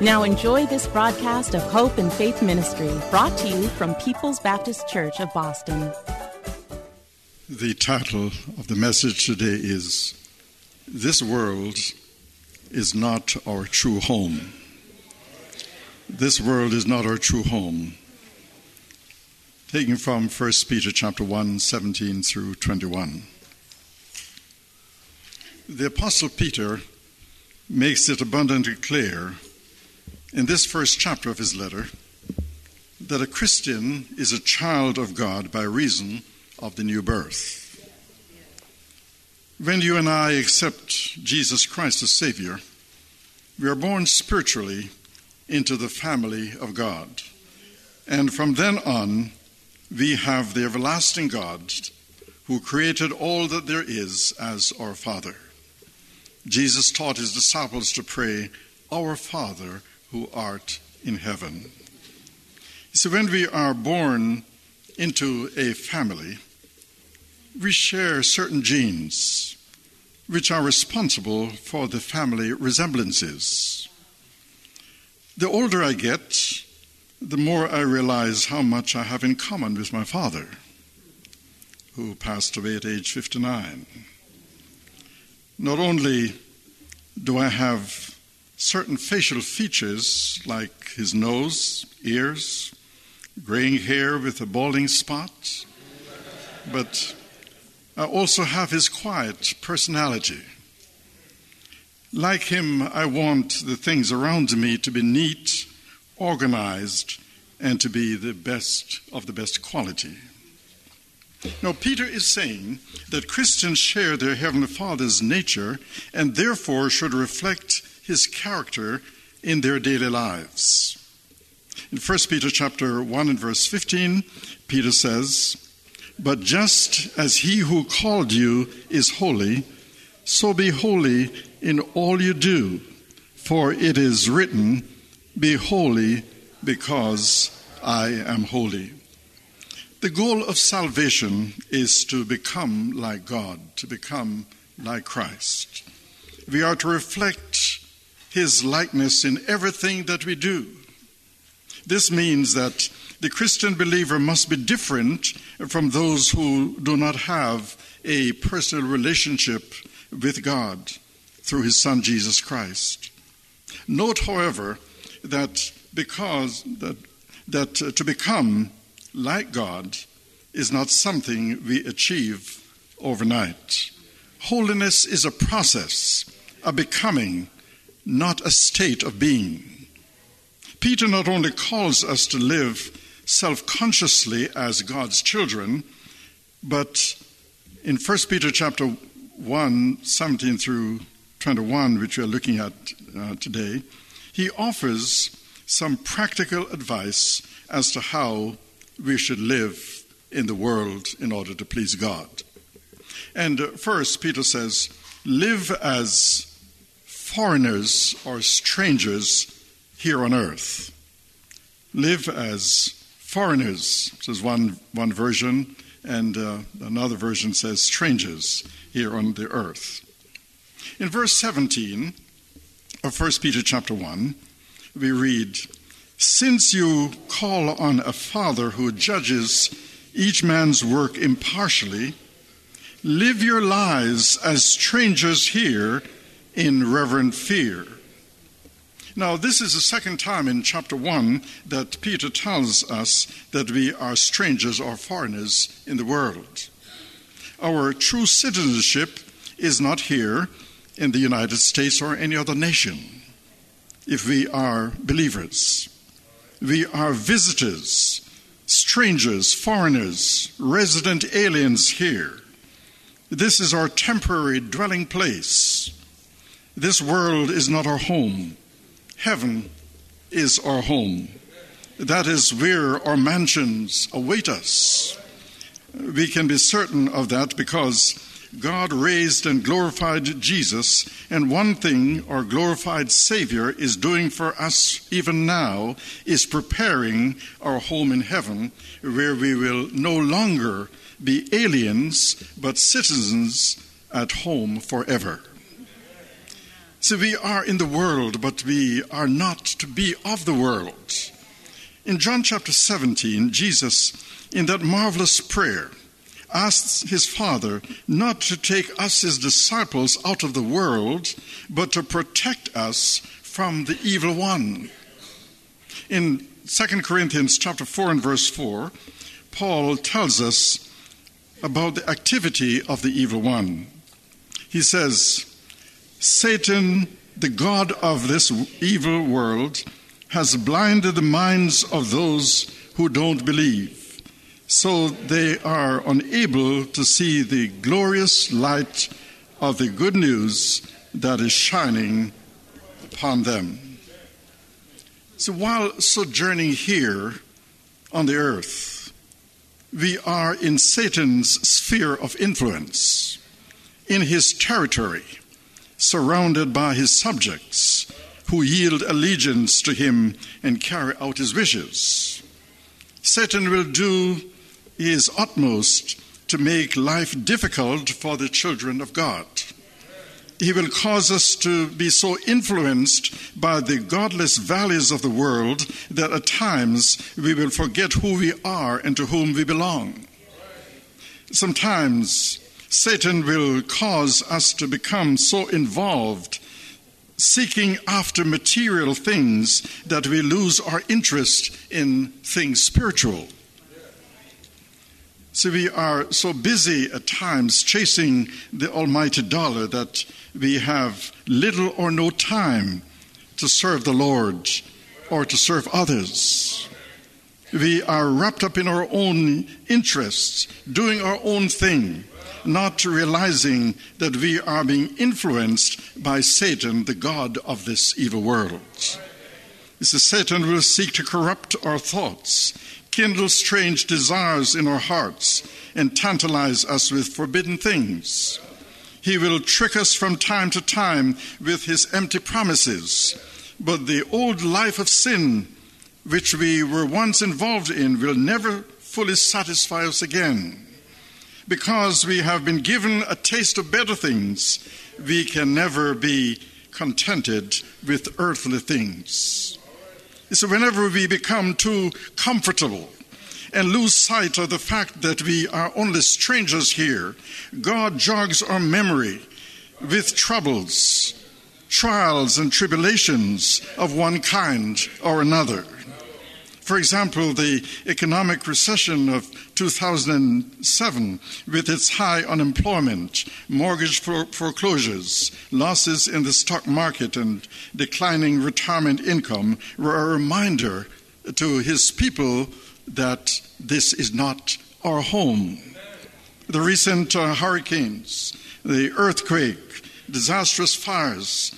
Now enjoy this broadcast of Hope and Faith Ministry, brought to you from People's Baptist Church of Boston. The title of the message today is This World is Not Our True Home. This world is not our true home. Taken from 1 Peter chapter 1, 17 through 21. The Apostle Peter makes it abundantly clear in this first chapter of his letter that a Christian is a child of God by reason of the new birth. When you and I accept Jesus Christ as Savior, we are born spiritually into the family of God. And from then on, we have the everlasting God who created all that there is as our Father. Jesus taught his disciples to pray, Our Father who art in heaven. So when we are born into a family, we share certain genes which are responsible for the family resemblances. The older I get, the more I realize how much I have in common with my father, who passed away at age 59. Not only do I have certain facial features like his nose, ears, graying hair with a balding spot, but I also have his quiet personality. Like him, I want the things around me to be neat, organized, and to be the best of the best quality. Now, Peter is saying that Christians share their Heavenly Father's nature and therefore should reflect his character in their daily lives. In 1 Peter chapter 1 and verse 15, Peter says, But just as he who called you is holy, so be holy in all you do, for it is written, Be holy because I am holy. The goal of salvation is to become like God, to become like Christ. We are to reflect His likeness in everything that we do. This means that the Christian believer must be different from those who do not have a personal relationship with God through His Son Jesus Christ. Note, however, that because that, that uh, to become like God is not something we achieve overnight. Holiness is a process, a becoming, not a state of being. Peter not only calls us to live self consciously as God's children, but in 1 Peter chapter 1, 17 through 21, which we are looking at uh, today, he offers some practical advice as to how we should live in the world in order to please God. And uh, first, Peter says, live as foreigners or strangers here on earth. Live as foreigners, says one, one version, and uh, another version says strangers here on the earth. In verse 17 of 1 Peter chapter 1, we read, since you call on a Father who judges each man's work impartially, live your lives as strangers here in reverent fear. Now, this is the second time in chapter 1 that Peter tells us that we are strangers or foreigners in the world. Our true citizenship is not here in the United States or any other nation if we are believers. We are visitors, strangers, foreigners, resident aliens here. This is our temporary dwelling place. This world is not our home. Heaven is our home. That is where our mansions await us. We can be certain of that because God raised and glorified Jesus, and one thing our glorified Savior is doing for us even now is preparing our home in heaven, where we will no longer be aliens, but citizens at home forever. So we are in the world, but we are not to be of the world. In John chapter 17, Jesus, in that marvelous prayer, asks his Father not to take us, his disciples, out of the world, but to protect us from the evil one. In 2 Corinthians chapter 4 and verse 4, Paul tells us about the activity of the evil one. He says, Satan, the God of this evil world, has blinded the minds of those who don't believe, so they are unable to see the glorious light of the good news that is shining upon them. So while sojourning here on the earth, we are in Satan's sphere of influence, in his territory surrounded by his subjects who yield allegiance to him and carry out his wishes. Satan will do his utmost to make life difficult for the children of God. He will cause us to be so influenced by the godless values of the world that at times we will forget who we are and to whom we belong. Sometimes Satan will cause us to become so involved seeking after material things that we lose our interest in things spiritual. So we are so busy at times chasing the almighty dollar that we have little or no time to serve the Lord or to serve others. We are wrapped up in our own interests, doing our own thing not realizing that we are being influenced by Satan, the God of this evil world. This is Satan will seek to corrupt our thoughts, kindle strange desires in our hearts, and tantalize us with forbidden things. He will trick us from time to time with his empty promises, but the old life of sin, which we were once involved in, will never fully satisfy us again because we have been given a taste of better things, we can never be contented with earthly things. So, whenever we become too comfortable and lose sight of the fact that we are only strangers here, God jogs our memory with troubles, trials, and tribulations of one kind or another. For example, the economic recession of 2007, with its high unemployment, mortgage foreclosures, losses in the stock market, and declining retirement income, were a reminder to his people that this is not our home. The recent uh, hurricanes, the earthquake, disastrous fires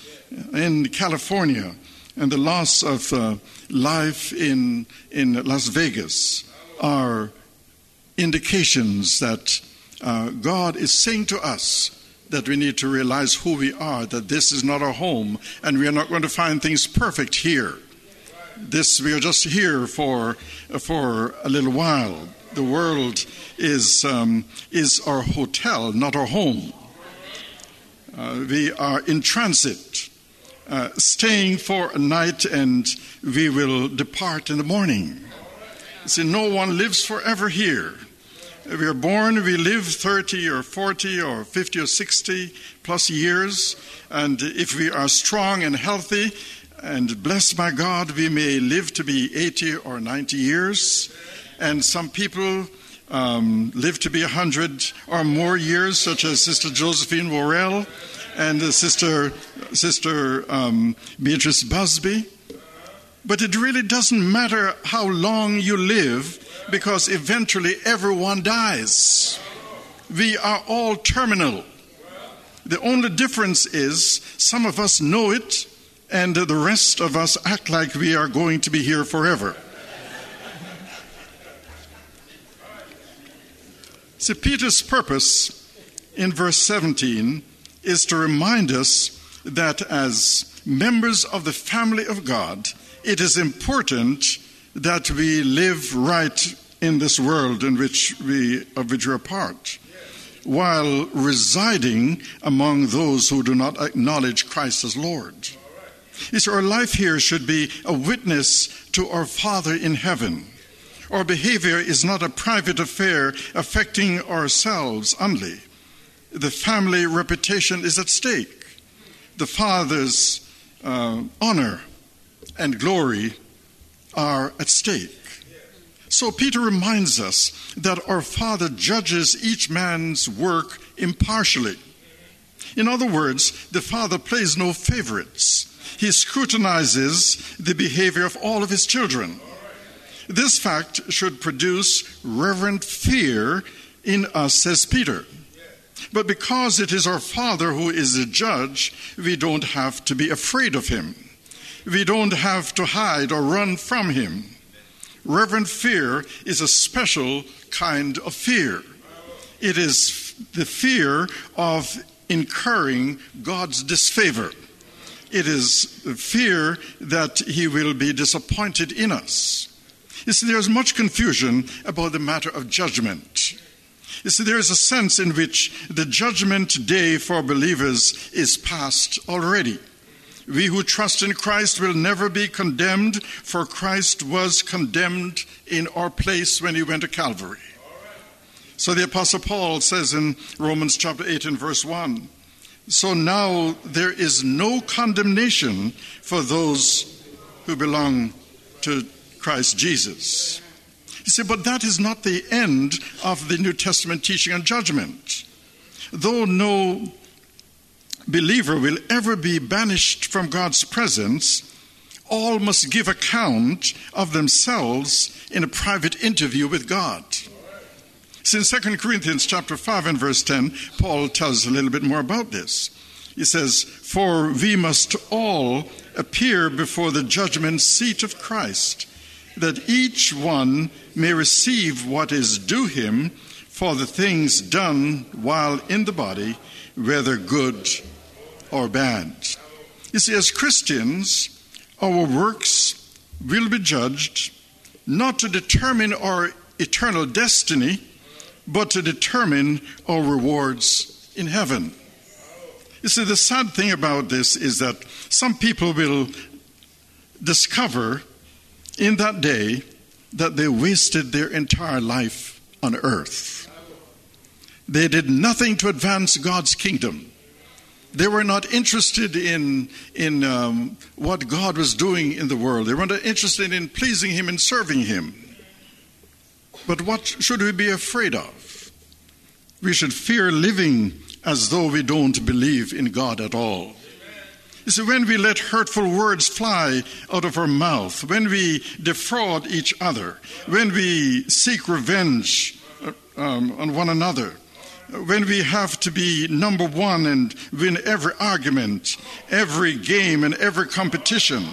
in California, and the loss of uh, life in, in Las Vegas are indications that uh, God is saying to us that we need to realize who we are, that this is not our home, and we are not going to find things perfect here. This we are just here for for a little while. The world is um, is our hotel, not our home. Uh, we are in transit uh, staying for a night and we will depart in the morning. See, no one lives forever here. We are born, we live 30 or 40 or 50 or 60 plus years, and if we are strong and healthy, And blessed by God, we may live to be 80 or 90 years. And some people um, live to be 100 or more years, such as Sister Josephine Worrell and Sister, Sister um, Beatrice Busby. But it really doesn't matter how long you live because eventually everyone dies. We are all terminal. The only difference is some of us know it and the rest of us act like we are going to be here forever. See, Peter's purpose in verse 17 is to remind us that as members of the family of God, it is important that we live right in this world in which we, of which we are part, while residing among those who do not acknowledge Christ as Lord. You see, our life here should be a witness to our Father in heaven. Our behavior is not a private affair affecting ourselves only. The family reputation is at stake. The Father's uh, honor and glory are at stake. So Peter reminds us that our Father judges each man's work impartially. In other words, the Father plays no favorites. He scrutinizes the behavior of all of his children. This fact should produce reverent fear in us, says Peter. But because it is our Father who is the judge, we don't have to be afraid of him. We don't have to hide or run from him. Reverent fear is a special kind of fear. It is the fear of incurring God's disfavor. It is the fear that He will be disappointed in us. You see, there's much confusion about the matter of judgment. You see, there is a sense in which the judgment day for believers is past already. We who trust in Christ will never be condemned, for Christ was condemned in our place when he went to Calvary. So the Apostle Paul says in Romans chapter 8 and verse 1 So now there is no condemnation for those who belong to Christ Jesus. See, but that is not the end of the New Testament teaching on judgment. Though no believer will ever be banished from God's presence, all must give account of themselves in a private interview with God. Since 2 Corinthians chapter 5 and verse 10, Paul tells a little bit more about this. He says, For we must all appear before the judgment seat of Christ, that each one may receive what is due him for the things done while in the body, whether good or bad. You see, as Christians, our works will be judged not to determine our eternal destiny, but to determine our rewards in heaven. You see, the sad thing about this is that some people will discover in that day that they wasted their entire life on earth. They did nothing to advance God's kingdom. They were not interested in, in um, what God was doing in the world. They weren't interested in pleasing Him and serving Him. But what should we be afraid of? We should fear living as though we don't believe in God at all. See, when we let hurtful words fly out of our mouth, when we defraud each other, when we seek revenge uh, um, on one another, when we have to be number one and win every argument, every game, and every competition.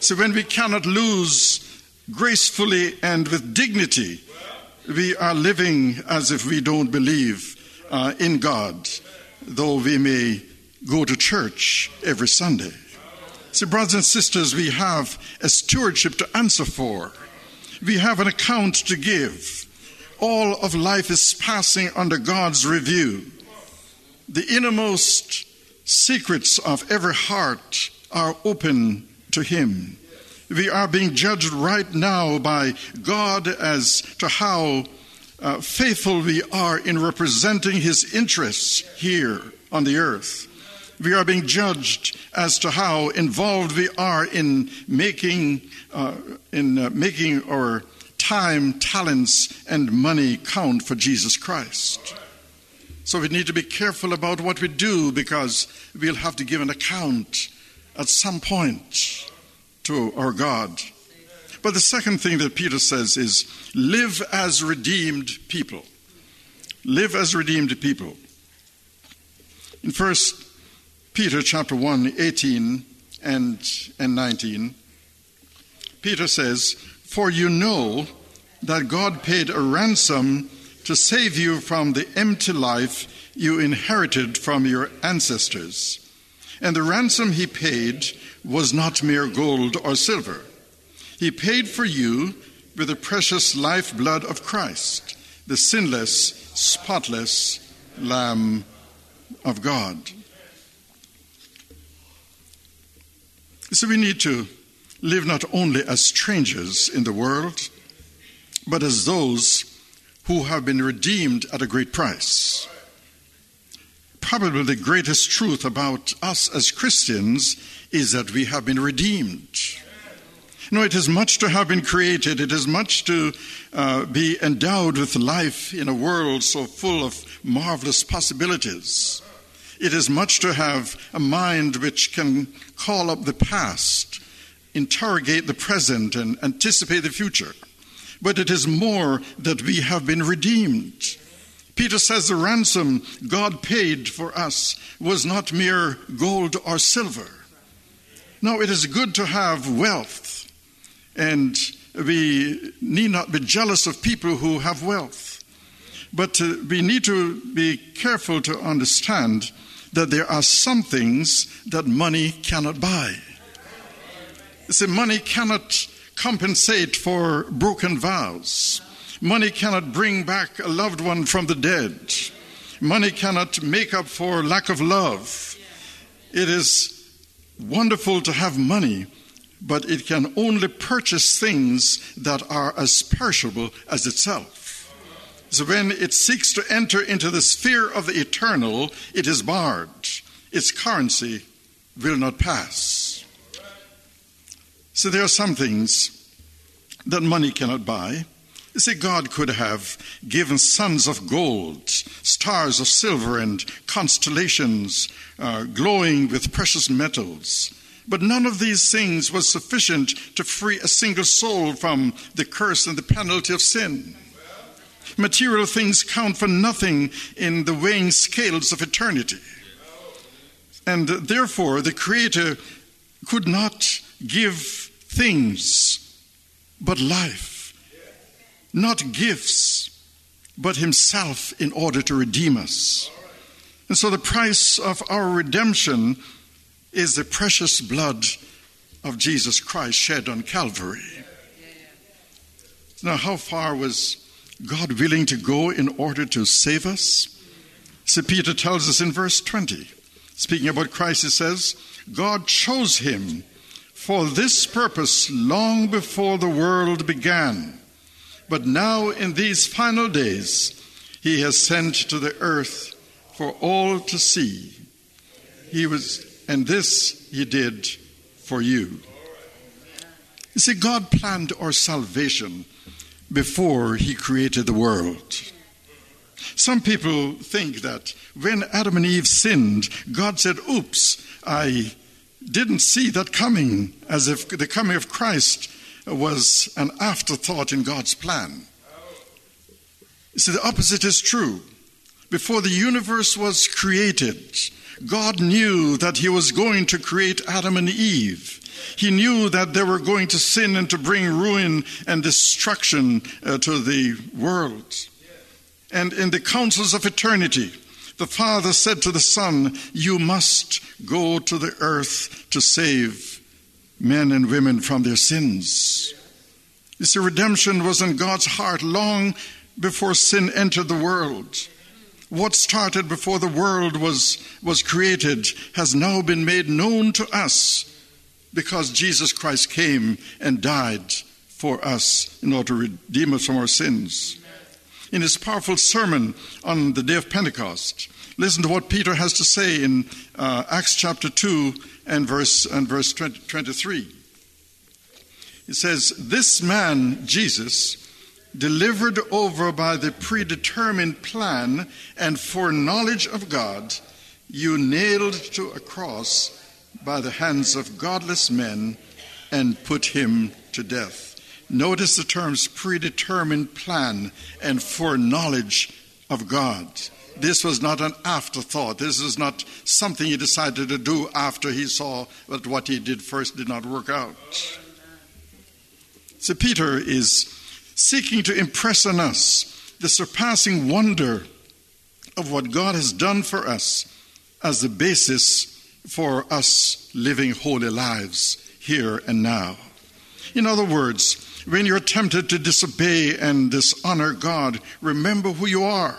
So when we cannot lose gracefully and with dignity, we are living as if we don't believe uh, in God, though we may go to church every Sunday. See, brothers and sisters, we have a stewardship to answer for. We have an account to give all of life is passing under God's review. The innermost secrets of every heart are open to Him. We are being judged right now by God as to how uh, faithful we are in representing His interests here on the earth. We are being judged as to how involved we are in making, uh, in, uh, making our time, talents, and money count for Jesus Christ. So we need to be careful about what we do because we'll have to give an account at some point to our God. But the second thing that Peter says is live as redeemed people. Live as redeemed people. In First Peter chapter 1, 18 and, and 19, Peter says, For you know that God paid a ransom to save you from the empty life you inherited from your ancestors. And the ransom he paid was not mere gold or silver. He paid for you with the precious lifeblood of Christ, the sinless, spotless Lamb of God. So we need to live not only as strangers in the world, but as those who have been redeemed at a great price. Probably the greatest truth about us as Christians is that we have been redeemed. No, it is much to have been created. It is much to uh, be endowed with life in a world so full of marvelous possibilities. It is much to have a mind which can call up the past, interrogate the present, and anticipate the future. But it is more that we have been redeemed. Peter says the ransom God paid for us was not mere gold or silver. Now, it is good to have wealth and we need not be jealous of people who have wealth. But uh, we need to be careful to understand that there are some things that money cannot buy. See, money cannot compensate for broken vows. Money cannot bring back a loved one from the dead. Money cannot make up for lack of love. It is wonderful to have money, but it can only purchase things that are as perishable as itself. So when it seeks to enter into the sphere of the eternal, it is barred. Its currency will not pass. So there are some things that money cannot buy. You see, God could have given suns of gold, stars of silver, and constellations uh, glowing with precious metals. But none of these things was sufficient to free a single soul from the curse and the penalty of sin. Material things count for nothing in the weighing scales of eternity. And therefore, the Creator could not give things but life, not gifts, but Himself in order to redeem us. And so, the price of our redemption is the precious blood of Jesus Christ shed on Calvary. Now, how far was God willing to go in order to save us? So, Peter tells us in verse 20, speaking about Christ, he says, God chose him for this purpose long before the world began. But now, in these final days, he has sent to the earth for all to see. He was and this he did for you. You see, God planned our salvation before he created the world. Some people think that when Adam and Eve sinned, God said, Oops, I didn't see that coming, as if the coming of Christ was an afterthought in God's plan. See, the opposite is true. Before the universe was created, God knew that He was going to create Adam and Eve. He knew that they were going to sin and to bring ruin and destruction uh, to the world. And in the councils of eternity, the Father said to the Son, You must go to the earth to save men and women from their sins. You see, redemption was in God's heart long before sin entered the world. What started before the world was, was created has now been made known to us because Jesus Christ came and died for us in order to redeem us from our sins. In his powerful sermon on the day of Pentecost, Listen to what Peter has to say in uh, Acts chapter 2 and verse, and verse 20, 23. It says, This man, Jesus, delivered over by the predetermined plan and foreknowledge of God, you nailed to a cross by the hands of godless men and put him to death. Notice the terms predetermined plan and foreknowledge of God. This was not an afterthought. This is not something he decided to do after he saw that what he did first did not work out. So Peter is seeking to impress on us the surpassing wonder of what God has done for us as the basis for us living holy lives here and now. In other words, when you're tempted to disobey and dishonor God, remember who you are.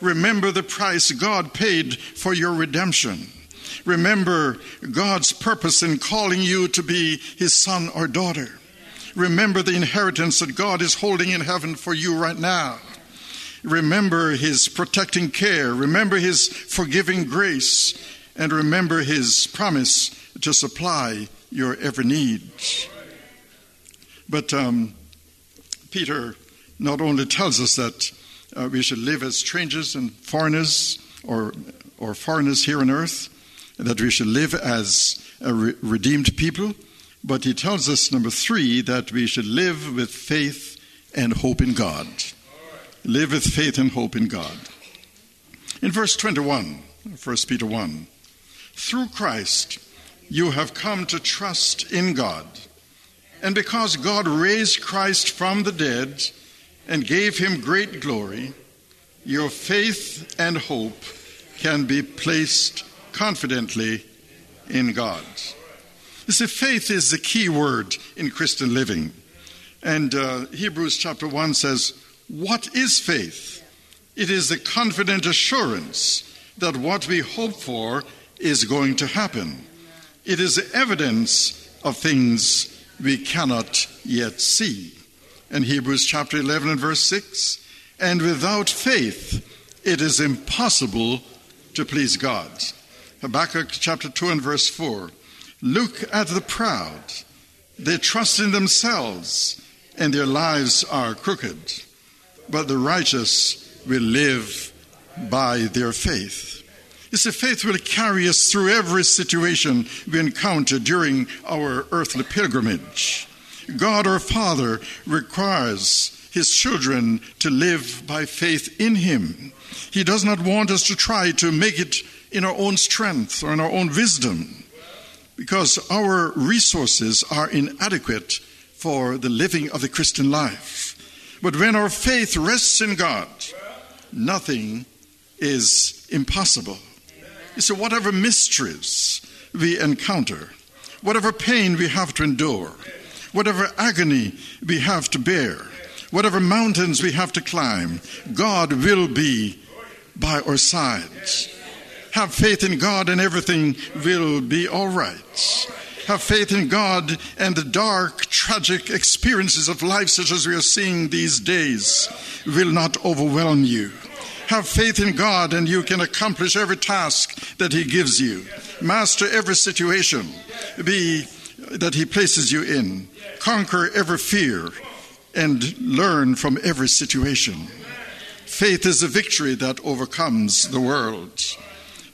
Remember the price God paid for your redemption. Remember God's purpose in calling you to be his son or daughter. Remember the inheritance that God is holding in heaven for you right now. Remember his protecting care. Remember his forgiving grace. And remember his promise to supply your every need. But um, Peter not only tells us that uh, we should live as strangers and foreigners or, or foreigners here on earth, that we should live as a re- redeemed people, but he tells us, number three, that we should live with faith and hope in God. Live with faith and hope in God. In verse 21, 1 Peter 1, through Christ you have come to trust in God. And because God raised Christ from the dead and gave him great glory, your faith and hope can be placed confidently in God. You see, faith is the key word in Christian living. And uh, Hebrews chapter 1 says, What is faith? It is the confident assurance that what we hope for is going to happen. It is evidence of things we cannot yet see. In Hebrews chapter 11 and verse 6 And without faith, it is impossible to please God. Habakkuk chapter 2 and verse 4 Look at the proud. They trust in themselves, and their lives are crooked. But the righteous will live by their faith. See, faith will carry us through every situation we encounter during our earthly pilgrimage. God our Father requires his children to live by faith in him. He does not want us to try to make it in our own strength or in our own wisdom because our resources are inadequate for the living of the Christian life. But when our faith rests in God, nothing is impossible. See, whatever mysteries we encounter, whatever pain we have to endure, whatever agony we have to bear, whatever mountains we have to climb, God will be by our sides. Have faith in God and everything will be all right. Have faith in God and the dark, tragic experiences of life, such as we are seeing these days, will not overwhelm you. Have faith in God and you can accomplish every task that He gives you. Master every situation be, that He places you in. Conquer every fear and learn from every situation. Faith is a victory that overcomes the world.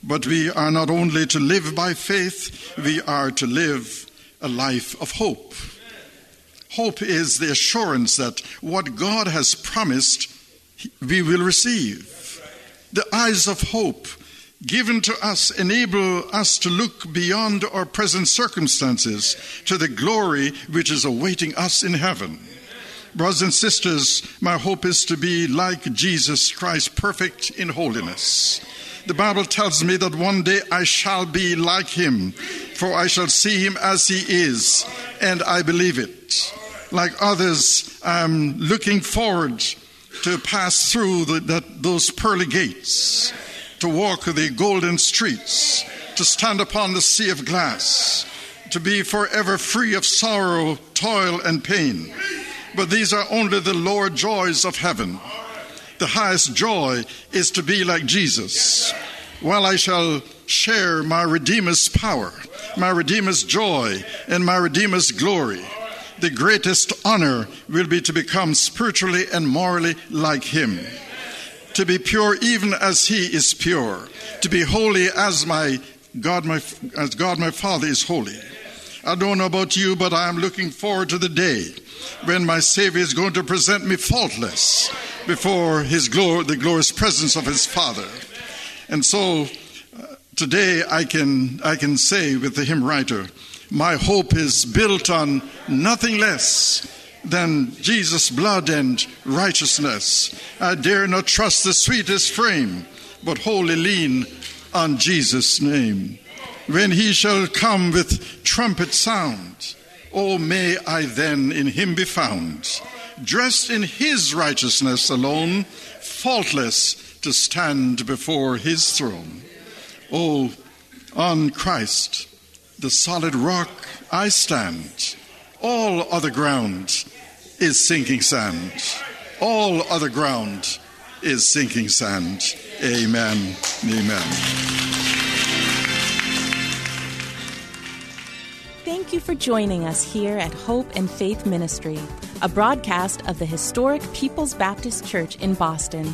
But we are not only to live by faith, we are to live a life of hope. Hope is the assurance that what God has promised, we will receive. The eyes of hope given to us enable us to look beyond our present circumstances to the glory which is awaiting us in heaven. Brothers and sisters, my hope is to be like Jesus Christ, perfect in holiness. The Bible tells me that one day I shall be like him, for I shall see him as he is, and I believe it. Like others, I'm looking forward to pass through the, that, those pearly gates, to walk the golden streets, to stand upon the sea of glass, to be forever free of sorrow, toil, and pain. But these are only the lower joys of heaven. The highest joy is to be like Jesus, while I shall share my Redeemer's power, my Redeemer's joy, and my Redeemer's glory. The greatest honor will be to become spiritually and morally like Him, to be pure even as He is pure, to be holy as my God, my as God, my Father is holy. I don't know about you, but I am looking forward to the day when my Savior is going to present me faultless before His glory, the glorious presence of His Father. And so uh, today I can, I can say with the hymn writer, my hope is built on nothing less than Jesus' blood and righteousness. I dare not trust the sweetest frame, but wholly lean on Jesus' name. When he shall come with trumpet sound, oh, may I then in him be found, dressed in his righteousness alone, faultless to stand before his throne. Oh, on Christ, the solid rock, I stand. All other ground is sinking sand. All other ground is sinking sand. Amen. Amen. Thank you for joining us here at Hope and Faith Ministry, a broadcast of the historic People's Baptist Church in Boston.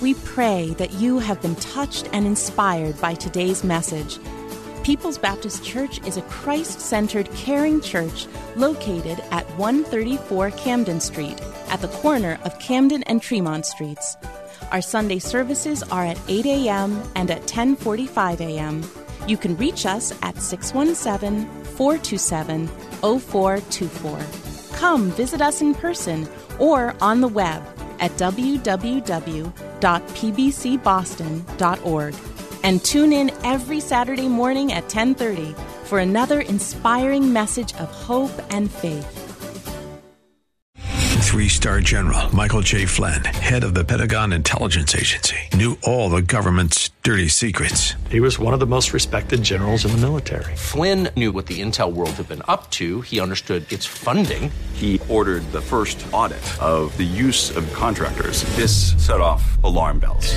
We pray that you have been touched and inspired by today's message. People's Baptist Church is a Christ centered, caring church located at 134 Camden Street, at the corner of Camden and Tremont Streets. Our Sunday services are at 8 a.m. and at 10:45 a.m. You can reach us at 617 427 0424. Come visit us in person or on the web at www.pbcboston.org and tune in every Saturday morning at 10:30 for another inspiring message of hope and faith. Three star general Michael J. Flynn, head of the Pentagon Intelligence Agency, knew all the government's dirty secrets. He was one of the most respected generals in the military. Flynn knew what the intel world had been up to. He understood its funding. He ordered the first audit of the use of contractors. This set off alarm bells.